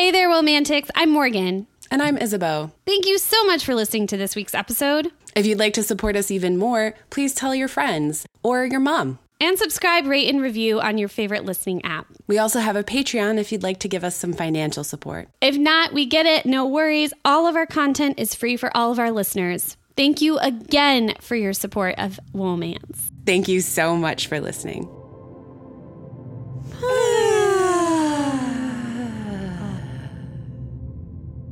Hey there, Romantics. I'm Morgan. And I'm Isabeau. Thank you so much for listening to this week's episode. If you'd like to support us even more, please tell your friends or your mom. And subscribe, rate, and review on your favorite listening app. We also have a Patreon if you'd like to give us some financial support. If not, we get it. No worries. All of our content is free for all of our listeners. Thank you again for your support of Womance. Thank you so much for listening.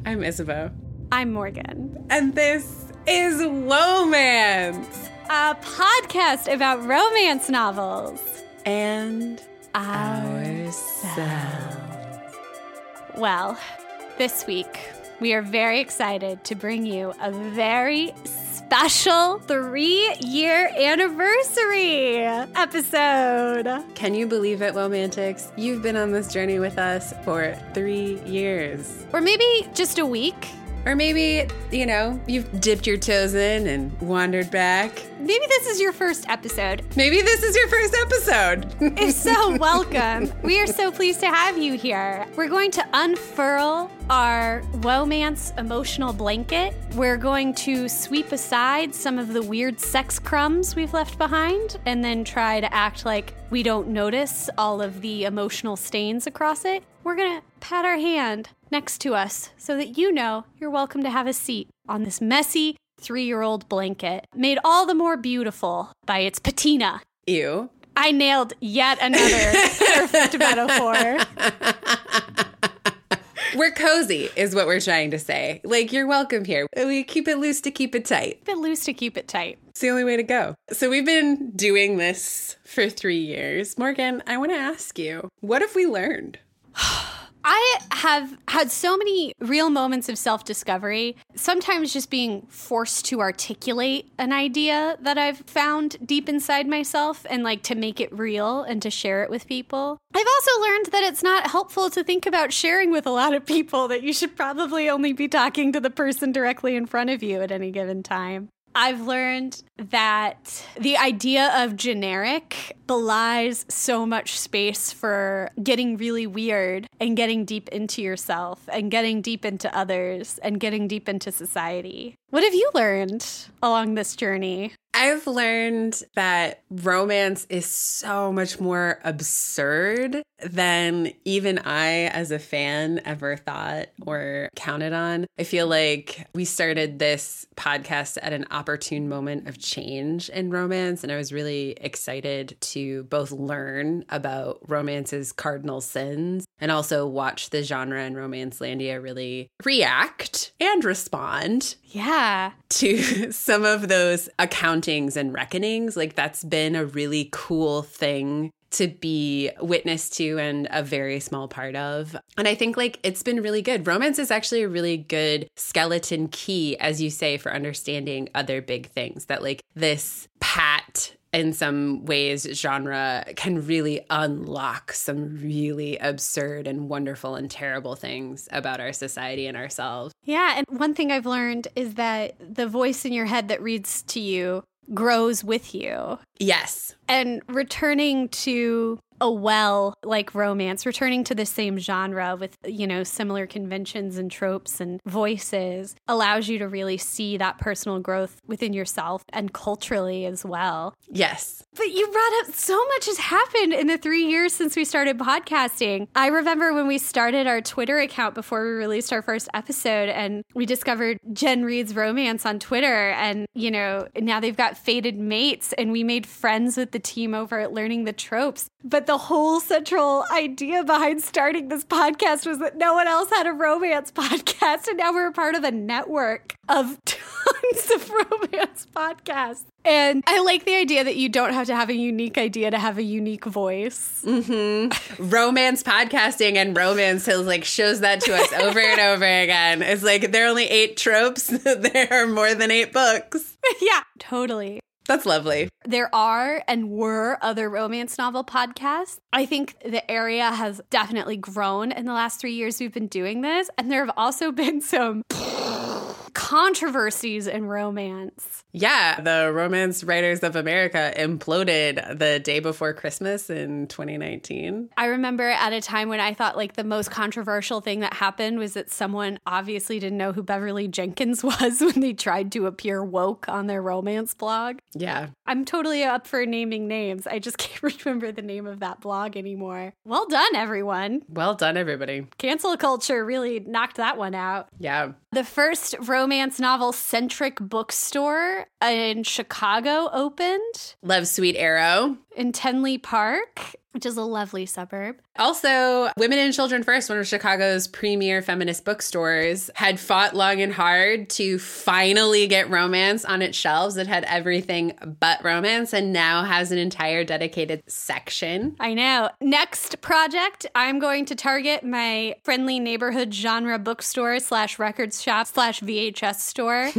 I'm Isabeau. I'm Morgan. And this is Romance, A podcast about romance novels. And ourselves. Well, this week we are very excited to bring you a very special three year anniversary episode. Can you believe it, Romantics? You've been on this journey with us for three years. Or maybe just a week. Or maybe, you know, you've dipped your toes in and wandered back. Maybe this is your first episode. Maybe this is your first episode. if so, welcome. We are so pleased to have you here. We're going to unfurl our romance emotional blanket. We're going to sweep aside some of the weird sex crumbs we've left behind and then try to act like we don't notice all of the emotional stains across it. We're going to pat our hand next to us so that you know you're welcome to have a seat on this messy three year old blanket, made all the more beautiful by its patina. Ew. I nailed yet another perfect metaphor. We're cozy, is what we're trying to say. Like, you're welcome here. We keep it loose to keep it tight. Keep it loose to keep it tight. It's the only way to go. So, we've been doing this for three years. Morgan, I want to ask you, what have we learned? I have had so many real moments of self discovery, sometimes just being forced to articulate an idea that I've found deep inside myself and like to make it real and to share it with people. I've also learned that it's not helpful to think about sharing with a lot of people, that you should probably only be talking to the person directly in front of you at any given time. I've learned that the idea of generic belies so much space for getting really weird and getting deep into yourself and getting deep into others and getting deep into society. What have you learned along this journey? I've learned that romance is so much more absurd than even I, as a fan, ever thought or counted on. I feel like we started this podcast at an opportune moment of change in romance, and I was really excited to both learn about romance's cardinal sins and also watch the genre and Romancelandia really react and respond. Yeah. To some of those accountings and reckonings. Like, that's been a really cool thing to be witness to and a very small part of. And I think like it's been really good. Romance is actually a really good skeleton key, as you say, for understanding other big things. That like this pat in some ways genre can really unlock some really absurd and wonderful and terrible things about our society and ourselves. Yeah, and one thing I've learned is that the voice in your head that reads to you grows with you. Yes. And returning to a well like romance, returning to the same genre with, you know, similar conventions and tropes and voices allows you to really see that personal growth within yourself and culturally as well. Yes. But you brought up so much has happened in the three years since we started podcasting. I remember when we started our Twitter account before we released our first episode and we discovered Jen Reads Romance on Twitter. And, you know, now they've got Fated Mates and we made friends with the team over at Learning the Tropes. But the whole central idea behind starting this podcast was that no one else had a romance podcast. And now we're part of a network of tons of romance podcasts. And I like the idea that you don't have to have a unique idea to have a unique voice. Mm-hmm. romance podcasting and romance has like shows that to us over and over again. It's like there are only eight tropes. there are more than eight books. yeah, totally. That's lovely. There are and were other romance novel podcasts. I think the area has definitely grown in the last three years we've been doing this. And there have also been some controversies in romance. Yeah, the Romance Writers of America imploded the day before Christmas in 2019. I remember at a time when I thought like the most controversial thing that happened was that someone obviously didn't know who Beverly Jenkins was when they tried to appear woke on their romance blog. Yeah. I'm totally up for naming names. I just can't remember the name of that blog anymore. Well done, everyone. Well done, everybody. Cancel culture really knocked that one out. Yeah. The first romance novel centric bookstore in Chicago opened Love Sweet Arrow. In Tinley Park, which is a lovely suburb. Also, Women and Children First, one of Chicago's premier feminist bookstores, had fought long and hard to finally get romance on its shelves. It had everything but romance and now has an entire dedicated section. I know. Next project, I'm going to target my friendly neighborhood genre bookstore slash records shop slash VHS store.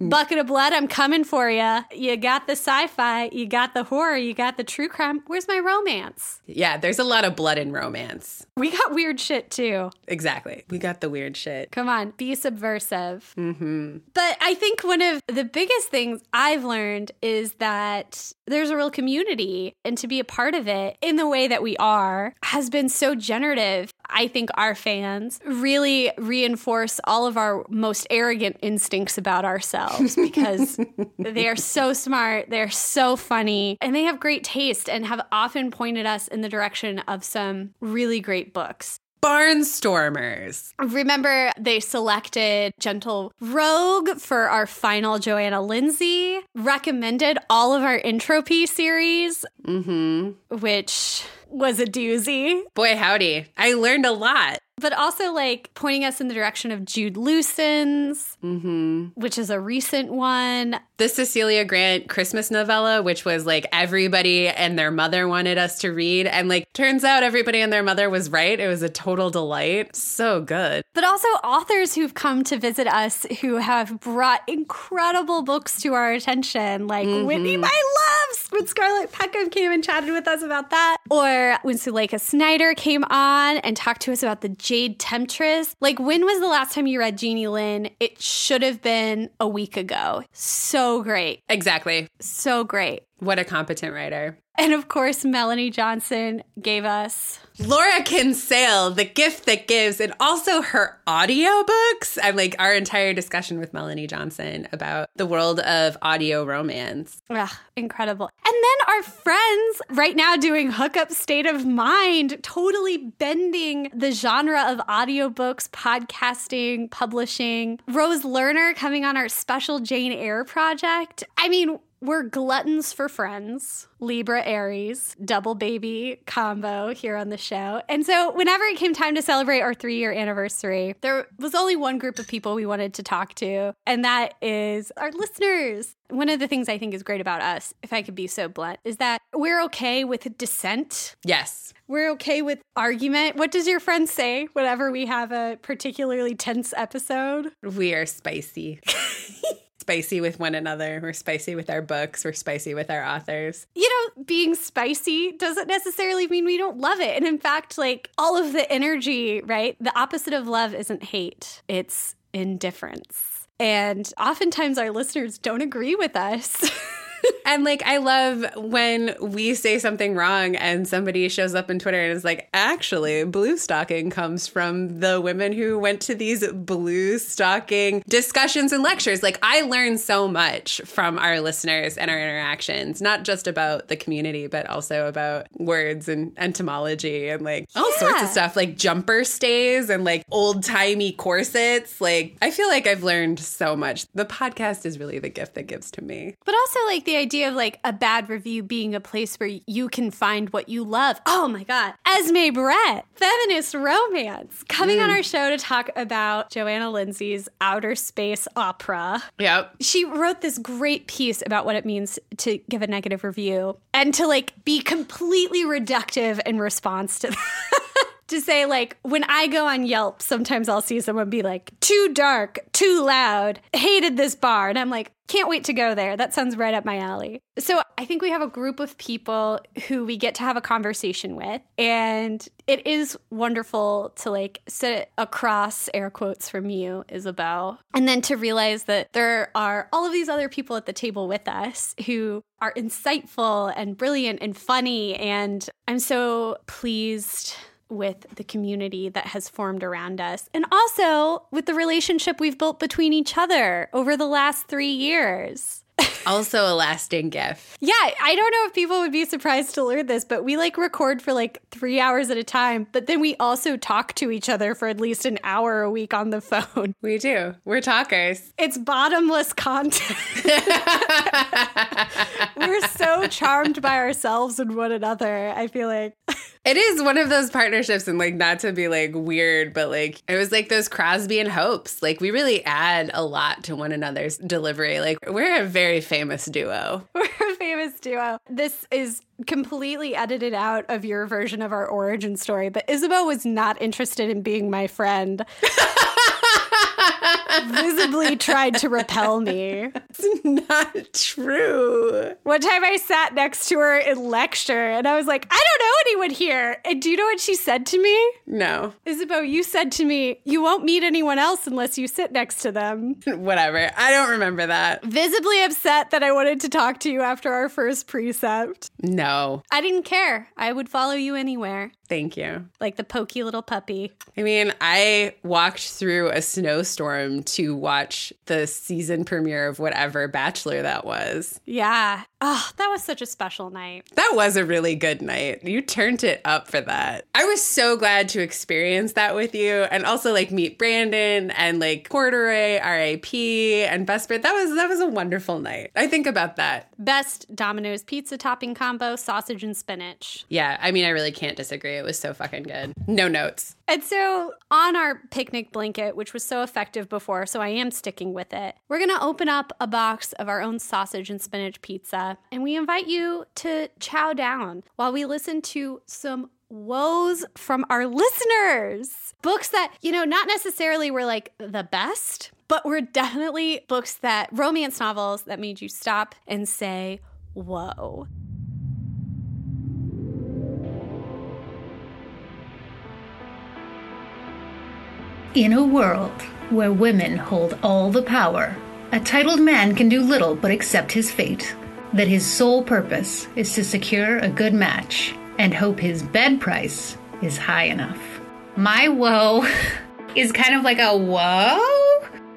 Bucket of blood, I'm coming for you. You got the sci-fi, you got the horror, you got the true crime. Where's my romance? Yeah, there's a lot of blood in romance. We got weird shit too. Exactly. We got the weird shit. Come on, be subversive. Mm-hmm. But I think one of the biggest things I've learned is that there's a real community, and to be a part of it in the way that we are has been so generative. I think our fans really reinforce all of our most arrogant instincts about ourselves because they are so smart, they're so funny, and they have great taste and have often pointed us in the direction of some really great books. Barnstormers. Remember, they selected Gentle Rogue for our final Johanna Lindsey, recommended all of our Entropy series, Mm-hmm. which was a doozy, Boy, howdy. I learned a lot. but also like pointing us in the direction of Jude Lucens, Mm-hmm. which is a recent one. The Cecilia Grant Christmas novella, which was like everybody and their mother wanted us to read. And like, turns out everybody and their mother was right. It was a total delight. So good. But also authors who've come to visit us who have brought incredible books to our attention, like Whitney My Loves when Scarlett Peckham came and chatted with us about that. Or when Suleikha Snyder came on and talked to us about the Jade Temptress. Like, when was the last time you read Jeannie Lin? It should have been a week ago. So great. Exactly. So great. What a competent writer. And of course, Melanie Johnson gave us Laura Kinsale, The Gift That Gives, and also her audiobooks. I'm like our entire discussion with Melanie Johnson about the world of audio romance. Ugh, incredible. And then our friends right now doing hookup state of mind, totally bending the genre of audiobooks, podcasting, publishing. Rose Lerner coming on our special Jane Eyre project. I mean, we're gluttons for friends, Libra Aries, double baby combo here on the show. And so, whenever it came time to celebrate our three year anniversary, there was only one group of people we wanted to talk to, and that is our listeners. One of the things I think is great about us, if I could be so blunt, is that we're okay with dissent. Yes. We're okay with argument. What does your friend say whenever we have a particularly tense episode? We are spicy. spicy with one another. We're spicy with our books. We're spicy with our authors. you know, being spicy doesn't necessarily mean we don't love it. And in fact, like all of the energy, right? The opposite of love isn't hate, it's indifference. And oftentimes our listeners don't agree with us. And like, I love when we say something wrong and somebody shows up in Twitter and is like, actually, blue stocking comes from the women who went to these blue stocking discussions and lectures. Like, I learn so much from our listeners and our interactions, not just about the community, but also about words and entomology and like all sorts of stuff, like jumper stays and like old timey corsets. Like, I feel like I've learned so much. The podcast is really the gift that gives to me. but also like the idea of like a bad review being a place where you can find what you love. Oh my God. Esme Brett, feminist romance, coming on mm. our show to talk about Johanna Lindsey's outer space opera. Yep. she wrote this great piece about what it means to give a negative review and to like be completely reductive in response to to say, like, when I go on Yelp, sometimes I'll see someone be like, too dark, too loud, hated this bar. And I'm like, can't wait to go there. That sounds right up my alley. So I think we have a group of people who we get to have a conversation with. And it is wonderful to like sit across air quotes from you, Isabel, and then to realize that there are all of these other people at the table with us who are insightful and brilliant and funny. And I'm so pleased with the community that has formed around us, and also with the relationship we've built between each other over the last three years. also a lasting gift. Yeah, I don't know if people would be surprised to learn this, but we like record for like three hours at a time, but then we also talk to each other for at least an hour a week on the phone. We do. We're talkers. It's bottomless content. We're so charmed by ourselves and one another. I feel like it is one of those partnerships, and like not to be like weird, but like it was like those Crosby and Hopes. Like we really add a lot to one another's delivery. Like we're a very famous duo. We're a famous duo. This is completely edited out of your version of our origin story, but Isabel was not interested in being my friend. visibly tried to repel me. It's not true. One time I sat next to her in lecture and I was like, I don't know anyone here. And do you know what she said to me? No. Isabeau, you said to me, you won't meet anyone else unless you sit next to them. Whatever. I don't remember that. Visibly upset that I wanted to talk to you after our first precept. No. I didn't care. I would follow you anywhere. Thank you. Like the pokey little puppy. I mean, I walked through a snowstorm to watch the season premiere of whatever Bachelor that was. Yeah. Oh, that was such a special night. That was a really good night. You turned it up for that. I was so glad to experience that with you and also like meet Brandon and like Corduroy, RAP, and Vesper. That was that was a wonderful night. I think about that. Best Domino's pizza topping combo, sausage and spinach. Yeah, I mean I really can't disagree. It was so fucking good. No notes. And so, on our picnic blanket, which was so effective before, so I am sticking with it, we're going to open up a box of our own sausage and spinach pizza. And we invite you to chow down while we listen to some woes from our listeners. Books that, you know, not necessarily were like the best, but were definitely books that romance novels that made you stop and say, whoa. In a world where women hold all the power, a titled man can do little but accept his fate. That his sole purpose is to secure a good match and hope his bed price is high enough. My woe is kind of like a whoa.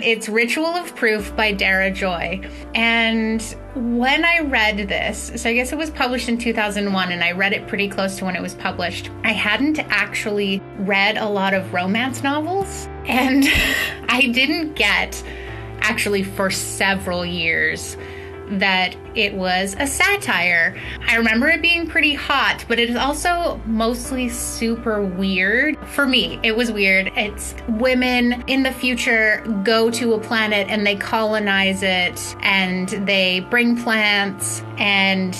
It's Ritual of Proof by Dara Joy. And when I read this, so I guess it was published in 2001 and I read it pretty close to when it was published, I hadn't actually read a lot of romance novels. And I didn't get, actually, for several years, that it was a satire. I remember it being pretty hot, but it is also mostly super weird. For me, it was weird. It's women in the future go to a planet and they colonize it and they bring plants and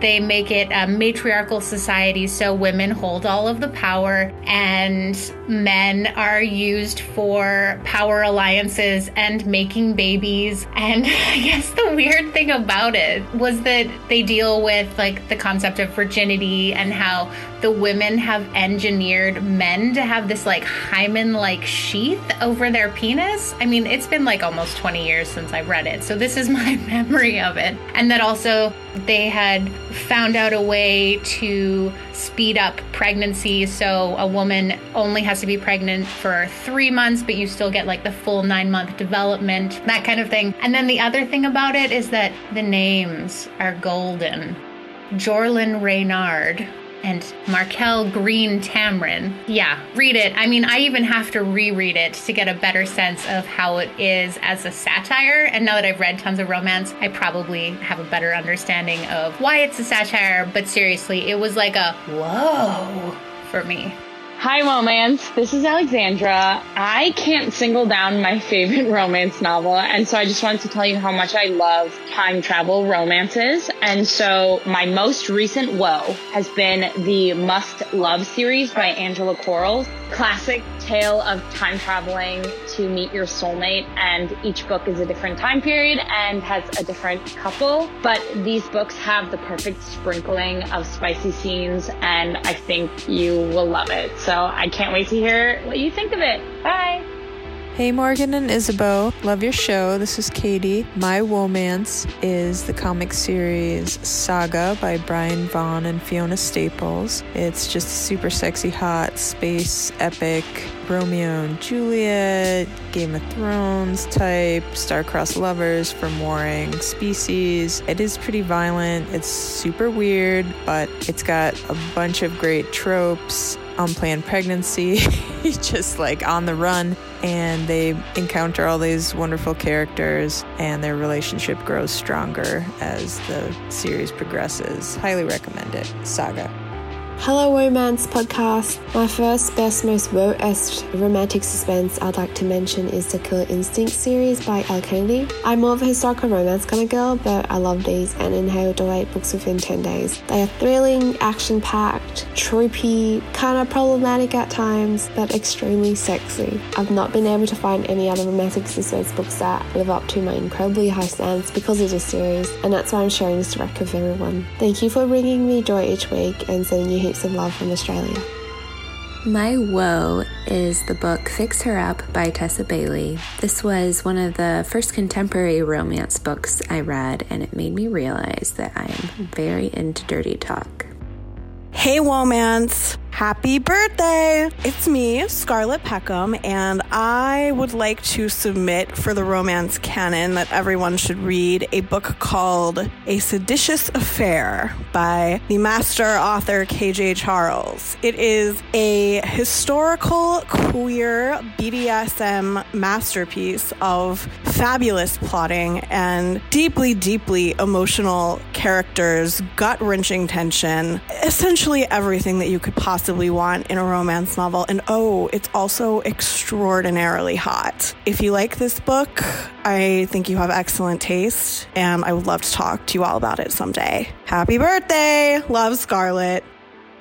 they make it a matriarchal society so women hold all of the power and men are used for power alliances and making babies. And I guess the weird thing about it was that they deal with like the concept of virginity and how the women have engineered men to have this like hymen like sheath over their penis. I mean, it's been like almost 20 years since I read it, so this is my memory of it. And that also they had found out a way to speed up pregnancy so a woman only has to be pregnant for three months, but you still get like the full nine month development, that kind of thing. And then the other thing about it is that the names are golden. Jorlin Reynard and Markel Green Tamrin. Yeah, read it. I mean, I even have to reread it to get a better sense of how it is as a satire. And now that I've read tons of romance, I probably have a better understanding of why it's a satire. But seriously, it was like a whoa for me. Hi, romance. This is Alexandra. I can't single down my favorite romance novel, and so I just wanted to tell you how much I love time travel romances. And so my most recent woe has been the Must Love series by Angela Quarles. Classic tale of time traveling to meet your soulmate, and each book is a different time period and has a different couple. But these books have the perfect sprinkling of spicy scenes, and I think you will love it. So I can't wait to hear what you think of it. Bye. Hey Morgan and Isabeau, love your show. This is Katie. My Womance is the comic series Saga by Brian Vaughan and Fiona Staples. It's just super sexy, hot space epic Romeo and Juliet, Game of Thrones type, star-crossed lovers from warring species. It is pretty violent. It's super weird, but it's got a bunch of great tropes unplanned pregnancy, just like on the run, and they encounter all these wonderful characters, and their relationship grows stronger as the series progresses. Highly recommend it. Saga. Hello Romance Podcast. My first, best, most woest romantic suspense I'd like to mention is the Killer Instinct series by Elle Kennedy. I'm more of a historical romance kind of girl, but I love these and inhaled all eight books within 10 days. They are thrilling, action packed, troopy, kind of problematic at times, but extremely sexy. I've not been able to find any other romantic suspense books that live up to my incredibly high standards because of this series, and that's why I'm sharing this direct with everyone. Thank you for bringing me joy each week and sending you heaps of love from Australia. My woe is the book Fix Her Up by Tessa Bailey. This was one of the first contemporary romance books I read, and it made me realize that I am very into dirty talk. Hey, Womance! Happy birthday! It's me, Scarlett Peckham, and I would like to submit for the romance canon that everyone should read a book called A Seditious Affair by the master author KJ Charles. It is a historical queer BDSM masterpiece of fabulous plotting and deeply, deeply emotional characters, gut wrenching tension, essentially everything that you could possibly possibly want in a romance novel. And oh, it's also extraordinarily hot. If you like this book, I think you have excellent taste, and I would love to talk to you all about it someday. Happy birthday! Love Scarlett.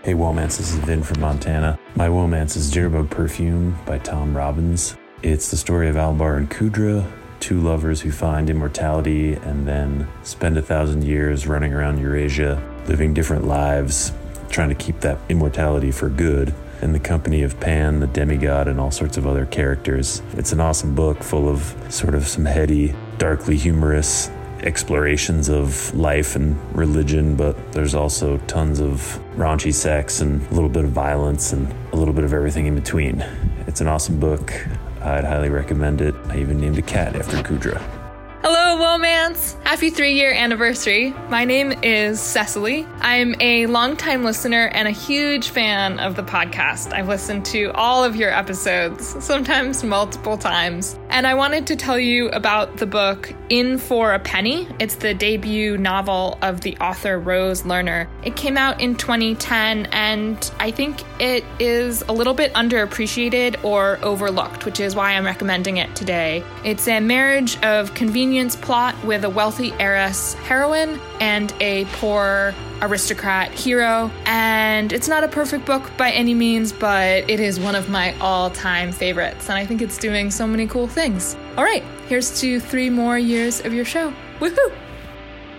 Hey, Womance, this is Vin from Montana. My Womance is Jitterbug Perfume by Tom Robbins. It's the story of Alobar and Kudra, two lovers who find immortality and then spend a thousand years running around Eurasia, living different lives, trying to keep that immortality for good in the company of Pan, the demigod, and all sorts of other characters. It's an awesome book full of sort of some heady, darkly humorous explorations of life and religion, but there's also tons of raunchy sex and a little bit of violence and a little bit of everything in between. It's an awesome book. I'd highly recommend it. I even named a cat after Kudra. Hello, Womance! Happy three year anniversary. My name is Cecily. I'm a longtime listener and a huge fan of the podcast. I've listened to all of your episodes, sometimes multiple times. And I wanted to tell you about the book In for a Penny. It's the debut novel of the author Rose Lerner. It came out in 2010, and I think it is a little bit underappreciated or overlooked, which is why I'm recommending it today. It's a marriage of convenience plot with a wealthy heiress heroine and a poor aristocrat hero. And it's not a perfect book by any means, but it is one of my all time favorites. And I think it's doing so many cool things. All right, here's to three more years of your show. Woohoo!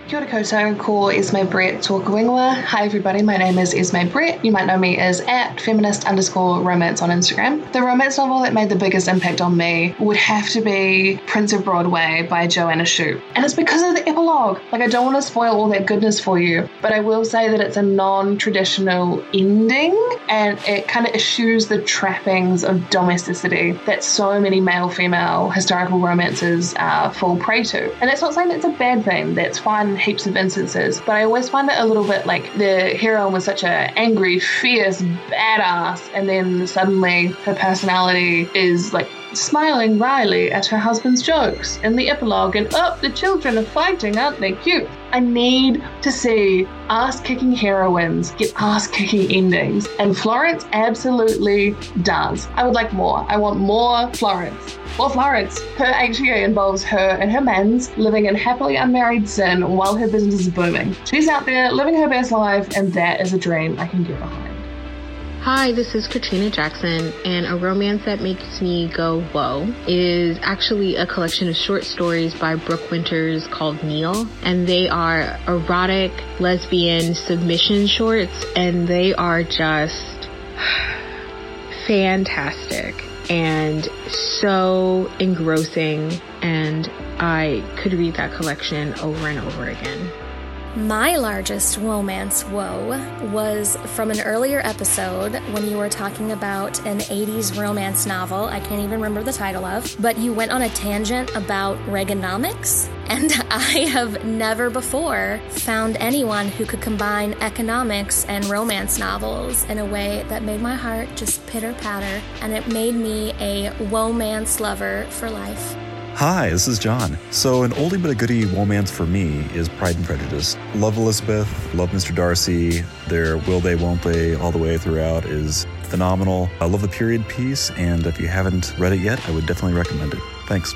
Kia ora koutou, ko Esme Brett Tōkuingoa. Hi everybody, my name is Esme Brett. You might know me as at feminist underscore romance on Instagram. The romance novel that made the biggest impact on me would have to be Prince of Broadway by Joanna Shupe. And it's because of the epilogue. Like I don't want to spoil all that goodness for you, but I will say that it's a non-traditional ending and it kind of eschews the trappings of domesticity that so many male-female historical romances uh, fall prey to. And that's not saying it's a bad thing, that's fine heaps of instances, but I always find it a little bit like the heroine was such a angry, fierce, badass, and then suddenly her personality is like smiling wryly at her husband's jokes in the epilogue, and oh, the children are fighting, aren't they cute? I need to see ass kicking heroines get ass kicking endings, and Florence absolutely does. I would like more. I want more Florence. Well, Florence, her HEA involves her and her men's living in happily unmarried sin while her business is booming. She's out there living her best life, and that is a dream I can get behind. Hi, this is Katrina Jackson, and a romance that makes me go whoa is actually a collection of short stories by Brooke Winters called Neil, and they are erotic lesbian submission shorts, and they are just fantastic and so engrossing, and I could read that collection over and over again. My largest romance woe was from an earlier episode when you were talking about an 80s romance novel I can't even remember the title of, but you went on a tangent about Reaganomics. And I have never before found anyone who could combine economics and romance novels in a way that made my heart just pitter patter, and it made me a romance lover for life. Hi, this is John. So, an oldie but a goodie romance for me is Pride and Prejudice. Love Elizabeth, love Mr. Darcy. Their will they, won't they, all the way throughout is phenomenal. I love the period piece, and if you haven't read it yet, I would definitely recommend it. Thanks.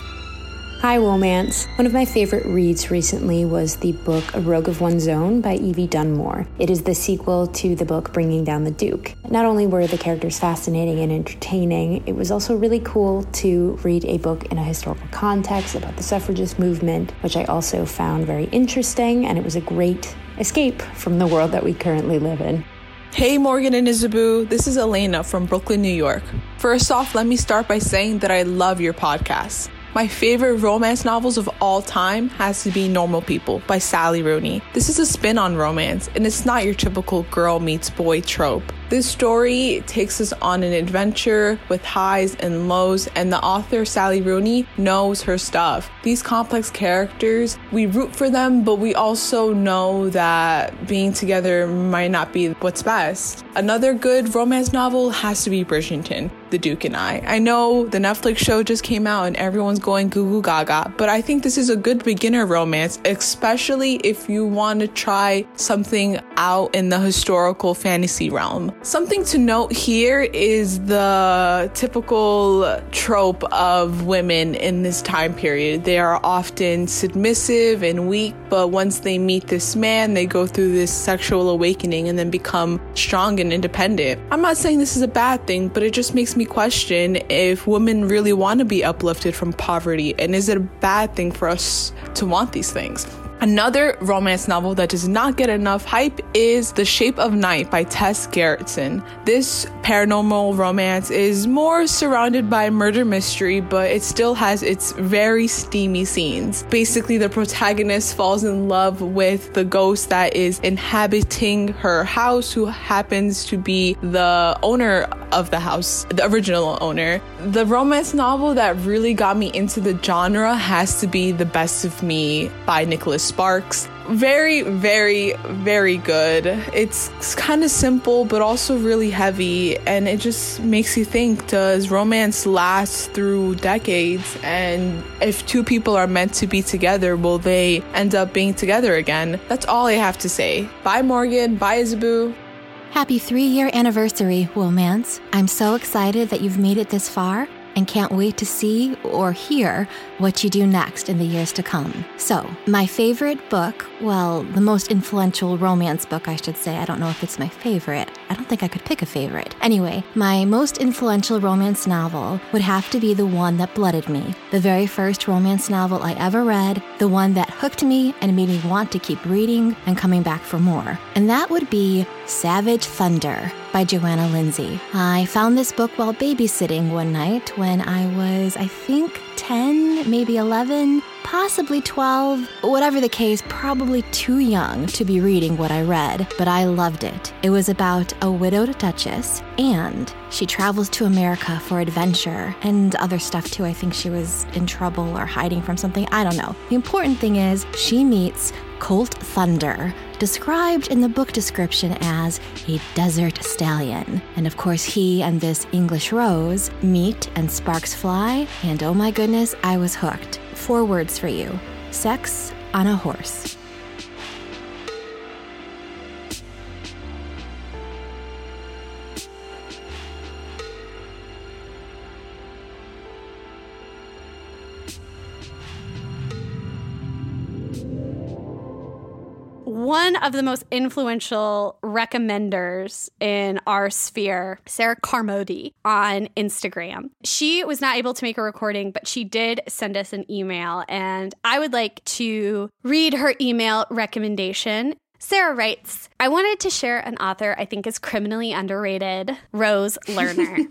Hi, Romance. One of my favorite reads recently was the book A Rogue of One's Own by Evie Dunmore. It is the sequel to the book Bringing Down the Duke. Not only were the characters fascinating and entertaining, it was also really cool to read a book in a historical context about the suffragist movement, which I also found very interesting, and it was a great escape from the world that we currently live in. Hey Morgan and Isabeau, this is Elena from Brooklyn, New York. First off, let me start by saying that I love your podcast. My favorite romance novels of all time has to be Normal People by Sally Rooney. This is a spin on romance, and it's not your typical girl meets boy trope. This story takes us on an adventure with highs and lows, and the author, Sally Rooney, knows her stuff. These complex characters, we root for them, but we also know that being together might not be what's best. Another good romance novel has to be Bridgerton, The Duke and I. I know the Netflix show just came out and everyone's going goo goo gaga, but I think this is a good beginner romance, especially if you want to try something out in the historical fantasy realm. Something to note here is the typical trope of women in this time period. They are often submissive and weak, but once they meet this man, they go through this sexual awakening and then become strong and independent. I'm not saying this is a bad thing, but it just makes me question if women really want to be uplifted from poverty and is it a bad thing for us to want these things? Another romance novel that does not get enough hype is The Shape of Night by Tess Gerritsen. This paranormal romance is more surrounded by murder mystery, but it still has its very steamy scenes. Basically, the protagonist falls in love with the ghost that is inhabiting her house, who happens to be the owner of the house, the original owner. The romance novel that really got me into the genre has to be The Best of Me by Nicholas Sparks. Very, very, very good. It's kind of simple, but also really heavy, and it just makes you think does romance last through decades? And if two people are meant to be together, will they end up being together again? That's all I have to say. Bye, Morgan. Bye, Isabeau. Happy three year anniversary, Womance. I'm so excited that you've made it this far and can't wait to see or hear what you do next in the years to come. So, my favorite book, well, the most influential romance book, I should say. I don't know if it's my favorite. I don't think I could pick a favorite. Anyway, my most influential romance novel would have to be the one that blooded me. The very first romance novel I ever read, the one that hooked me and made me want to keep reading and coming back for more. And that would be Savage Thunder by Johanna Lindsey. I found this book while babysitting one night when I was, I think, 10, maybe 11, possibly 12. Whatever the case, probably too young to be reading what I read, but I loved it. It was about a widowed duchess, and she travels to America for adventure and other stuff too. I think she was in trouble or hiding from something. I don't know. The important thing is she meets Colt Thunder, described in the book description as a desert stallion. And of course, he and this English rose meet and sparks fly, and oh my goodness, I was hooked. Four words for you sex on a horse. Of the most influential recommenders in our sphere, Sarah Carmody on Instagram. She was not able to make a recording, but she did send us an email, and I would like to read her email recommendation. Sarah writes, I wanted to share an author I think is criminally underrated, Rose Lerner.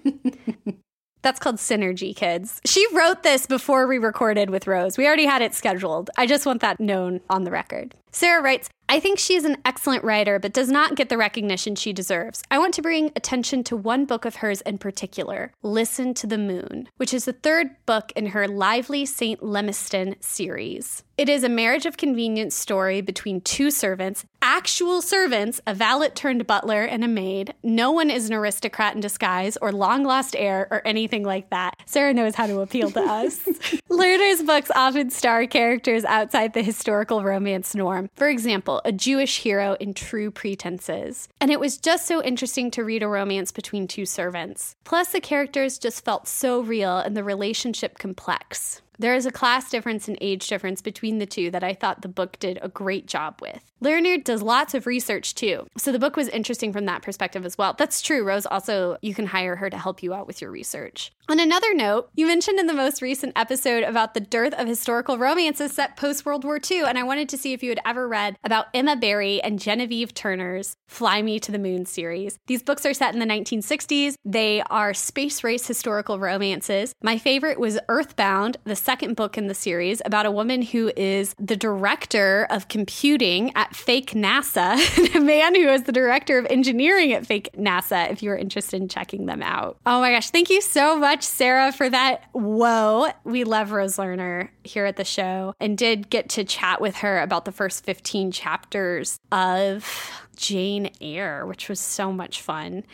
That's called Synergy, kids. She wrote this before we recorded with Rose. We already had it scheduled. I just want that known on the record. Sarah writes, I think she is an excellent writer, but does not get the recognition she deserves. I want to bring attention to one book of hers in particular, Listen to the Moon, which is the third book in her Lively St. Lemeston series. It is a marriage of convenience story between two servants, actual servants, a valet turned butler, and a maid. No one is an aristocrat in disguise or long lost heir or anything like that. Sarah knows how to appeal to us. Lerner's books often star characters outside the historical romance norm. For example, a Jewish hero in True Pretenses. And it was just so interesting to read a romance between two servants. Plus, the characters just felt so real and the relationship complex. There is a class difference and age difference between the two that I thought the book did a great job with. Lerner does lots of research too, so the book was interesting from that perspective as well. That's true, Rose. Also, you can hire her to help you out with your research. On another note, you mentioned in the most recent episode about the dearth of historical romances set post World War II, and I wanted to see if you had ever read about Emma Barry and Genevieve Turner's Fly Me to the Moon series. These books are set in the 1960s. They are space race historical romances. My favorite was Earthbound, the second book in the series about a woman who is the director of computing at fake NASA, and a man who is the director of engineering at fake NASA, if you're interested in checking them out. Oh my gosh, thank you so much, Sarah, for that. Whoa. We love Rose Lerner here at the show and did get to chat with her about the first 15 chapters of Jane Eyre, which was so much fun.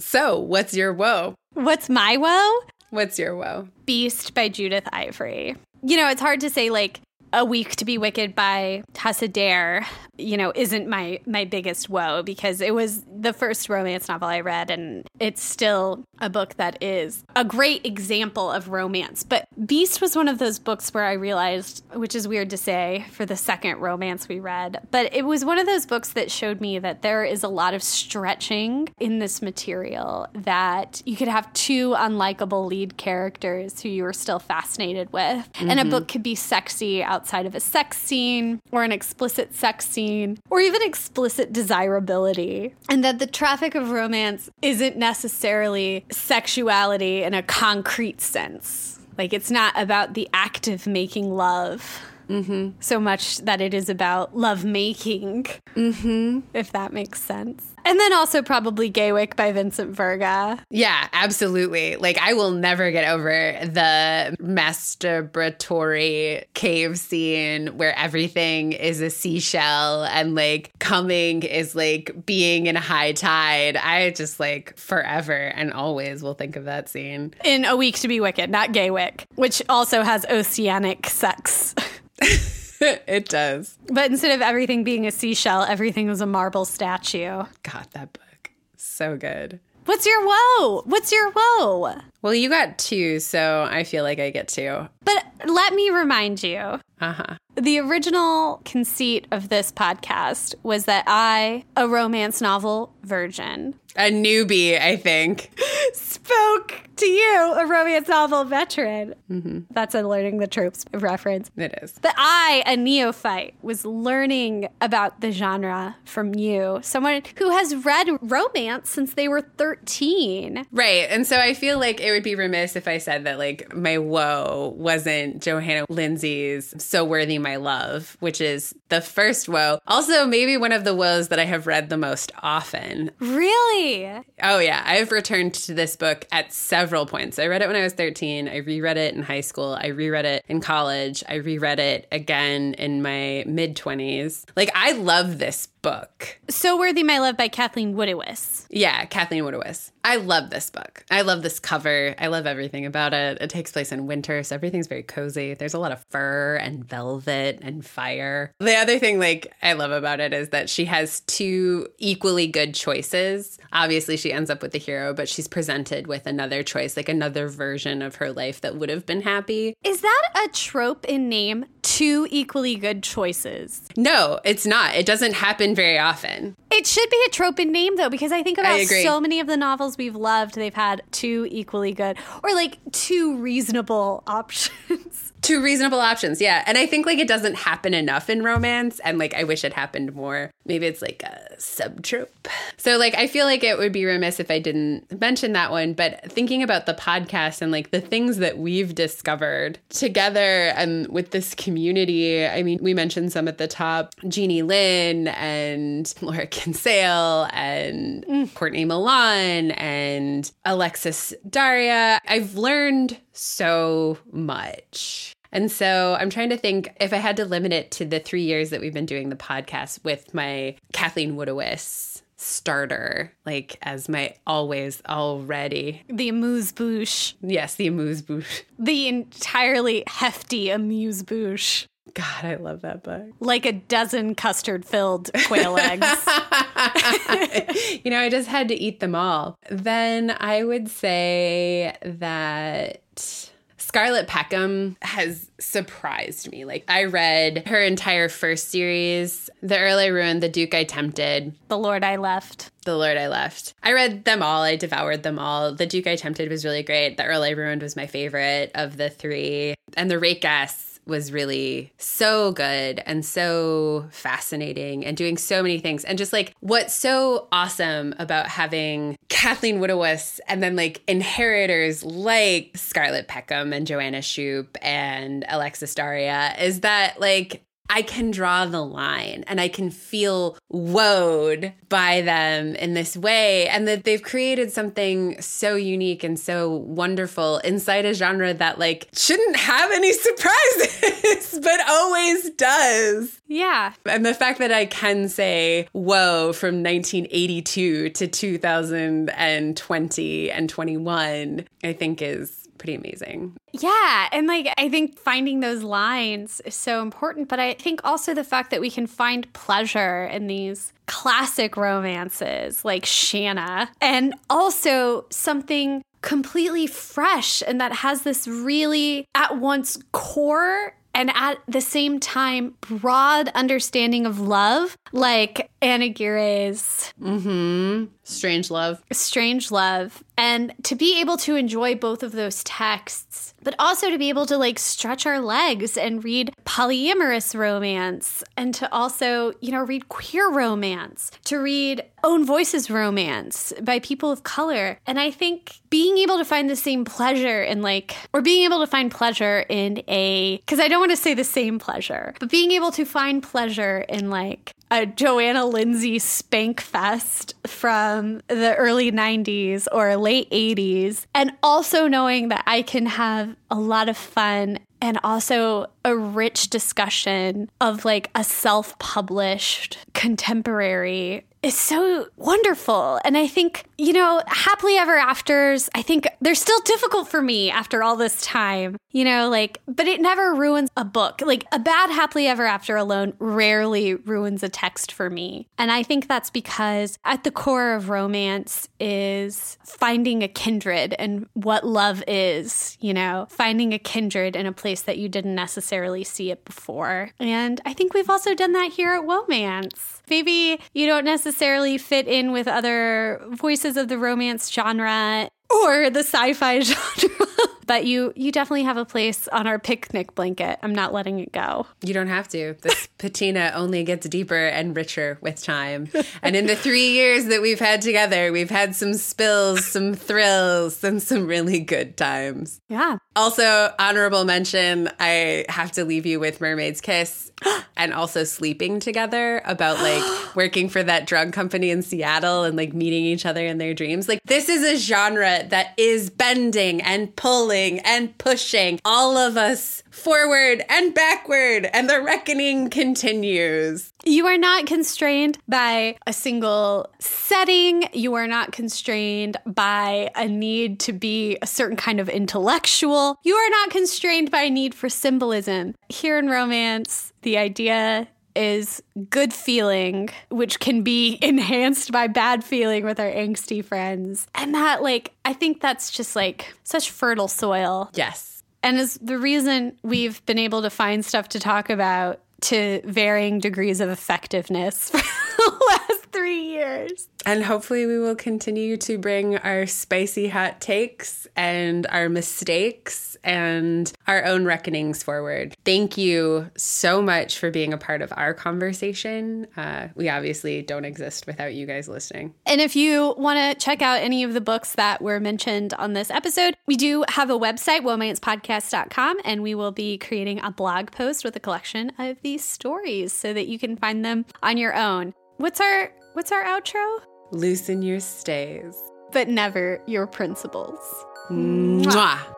So, what's your woe? What's my woe? What's your woe? Beast by Judith Ivory. You know, it's hard to say like a Week to Be Wicked by Tessa Dare, you know, isn't my my biggest woe because it was the first romance novel I read and it's still a book that is a great example of romance. But Beast was one of those books where I realized, which is weird to say for the second romance we read, but it was one of those books that showed me that there is a lot of stretching in this material that you could have two unlikable lead characters who you are still fascinated with. Mm-hmm. And a book could be sexy outside of a sex scene or an explicit sex scene or even explicit desirability. And that the traffic of romance isn't necessarily sexuality in a concrete sense. Like it's not about the act of making love. Mm-hmm. So much that it is about love making, mm-hmm. if that makes sense. And then also probably Gaywyck by Vincent Virga. Yeah, absolutely. Like I will never get over the masturbatory cave scene where everything is a seashell and like coming is like being in a high tide. I just like forever and always will think of that scene. In A Week to Be Wicked, not Gaywyck, which also has oceanic sex. it does. But instead of everything being a seashell, everything was a marble statue. God, that book. So good. What's your whoa? What's your whoa? Well, you got two, so I feel like I get two. But let me remind you. Uh huh. The original conceit of this podcast was that I, a romance novel virgin, a newbie, I think, spoke to you, a romance novel veteran. Mm-hmm. That's a learning the tropes reference. It is. But I, a neophyte, was learning about the genre from you, someone who has read romance since they were 13. Right. And so I feel like it would be remiss if I said that, like, my woe wasn't Johanna Lindsey's So Worthy My Love, which is the first woe. Also, maybe one of the woes that I have read the most often. Really? Oh, yeah. I've returned to this book at several points. I read it when I was 13. I reread it in high school. I reread it in college. I reread it again in my mid 20s. Like, I love this book. So Worthy My Love by Kathleen Woodiwiss. Yeah, Kathleen Woodiwiss. I love this book. I love this cover. I love everything about it. It takes place in winter, so everything's very cozy. There's a lot of fur and velvet and fire. The other thing like I love about it is that she has two equally good choices. Obviously, she ends up with the hero, but she's presented with another choice, like another version of her life that would have been happy. Is that a trope in name? Two equally good choices. No, it's not. It doesn't happen very often. It should be a trope in name though, because I think about I so many of the novels we've loved, they've had two equally good or like two reasonable options. Two reasonable options, yeah. And I think like it doesn't happen enough in romance, and like I wish it happened more. Maybe it's like a subtrope. So like I feel like it would be remiss if I didn't mention that one. But thinking about the podcast and like the things that we've discovered together and with this community, I mean, we mentioned some at the top: Jeannie Lin and Laura Kinsale and mm. Courtney Milan and Alexis Daria. I've learned so much. And so I'm trying to think if I had to limit it to the three years that we've been doing the podcast with my Kathleen Woodiwiss starter, like as my always already. The amuse bouche. Yes, the amuse bouche. The entirely hefty amuse bouche. God, I love that book. Like a dozen custard filled quail eggs. you know, I just had to eat them all. Then I would say that Scarlett Peckham has surprised me. Like, I read her entire first series The Earl I Ruined, The Duke I Tempted, The Lord I Left. The Lord I Left. I read them all. I devoured them all. The Duke I Tempted was really great. The Earl I Ruined was my favorite of the three. And The Rakess was really so good and so fascinating and doing so many things. And just like what's so awesome about having Kathleen Woodiwiss and then like inheritors like Scarlett Peckham and Joanna Shupe and Alexis Daria is that like I can draw the line and I can feel woed by them in this way. And that they've created something so unique and so wonderful inside a genre that, like, shouldn't have any surprises, but always does. Yeah. And the fact that I can say, whoa, from 1982 to 2020 and 21, I think is pretty amazing. Yeah. And like, I think finding those lines is so important. But I think also the fact that we can find pleasure in these classic romances like Shanna and also something completely fresh and that has this really at once core and at the same time broad understanding of love like Ann Aguirre's mm-hmm. Strange Love. Strange Love. And to be able to enjoy both of those texts, but also to be able to like stretch our legs and read polyamorous romance and to also, you know, read queer romance, to read own voices romance by people of color. And I think being able to find the same pleasure in like, or being able to find pleasure in a, because I don't want to say the same pleasure, but being able to find pleasure in like a Johanna Lindsey spank fest from the early 90s or late 80s, and also knowing that I can have a lot of fun and also a rich discussion of like a self published contemporary is so wonderful. And I think, you know, happily ever afters, I think they're still difficult for me after all this time, you know, like, but it never ruins a book. Like, a bad happily ever after alone rarely ruins a text for me. And I think that's because at the core of romance is finding a kindred and what love is, you know, finding a kindred in a place that you didn't necessarily see it before. And I think we've also done that here at Womance. Maybe you don't necessarily fit in with other voices of the romance genre or the sci-fi genre. But you you definitely have a place on our picnic blanket. I'm not letting it go. You don't have to. This patina only gets deeper and richer with time. And in the three years that we've had together, we've had some spills, some thrills, and some really good times. Yeah. Also, honorable mention I have to leave you with Mermaid's Kiss and also sleeping together about like working for that drug company in Seattle and like meeting each other in their dreams. Like, this is a genre that is bending and pulling and pushing all of us forward and backward, and the reckoning continues. You are not constrained by a single setting. You are not constrained by a need to be a certain kind of intellectual. You are not constrained by a need for symbolism. Here in romance, the idea is good feeling, which can be enhanced by bad feeling with our angsty friends. And that, like, I think that's just like such fertile soil. Yes. And is the reason we've been able to find stuff to talk about to varying degrees of effectiveness for the last three years. And hopefully, we will continue to bring our spicy hot takes and our mistakes and our own reckonings forward. Thank you so much for being a part of our conversation. Uh, we obviously don't exist without you guys listening. And if you want to check out any of the books that were mentioned on this episode, we do have a website, womancepodcast.com, and we will be creating a blog post with a collection of these stories so that you can find them on your own. What's our what's our outro? Loosen your stays, but never your principles. Mwah.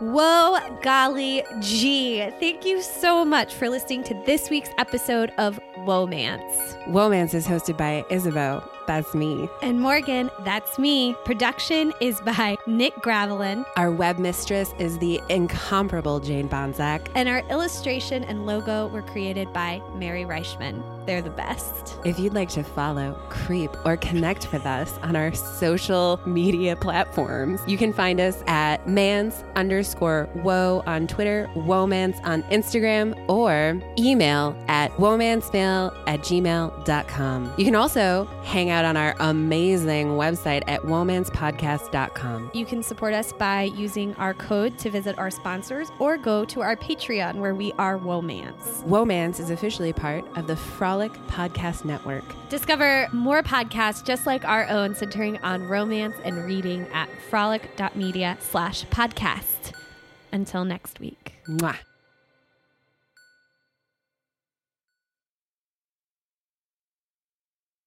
Whoa, golly gee. Thank you so much for listening to this week's episode of Womance. Womance is hosted by Isabeau. That's me. And Morgan, that's me. Production is by Nick Gravelin. Our web mistress is the incomparable Jane Bonzak. And our illustration and logo were created by Mary Reichman. They're the best. If you'd like to follow, creep, or connect with us on our social media platforms, you can find us at mans underscore woe on Twitter, womance on Instagram, or email at womancemail at gmail.com. You can also hang out on our amazing website at womancepodcast.com. You can support us by using our code to visit our sponsors or go to our Patreon where we are Womance. Womance is officially part of the Frolic Podcast Network. Discover more podcasts just like our own centering on romance and reading at frolic.media slash podcast. Until next week. Mwah.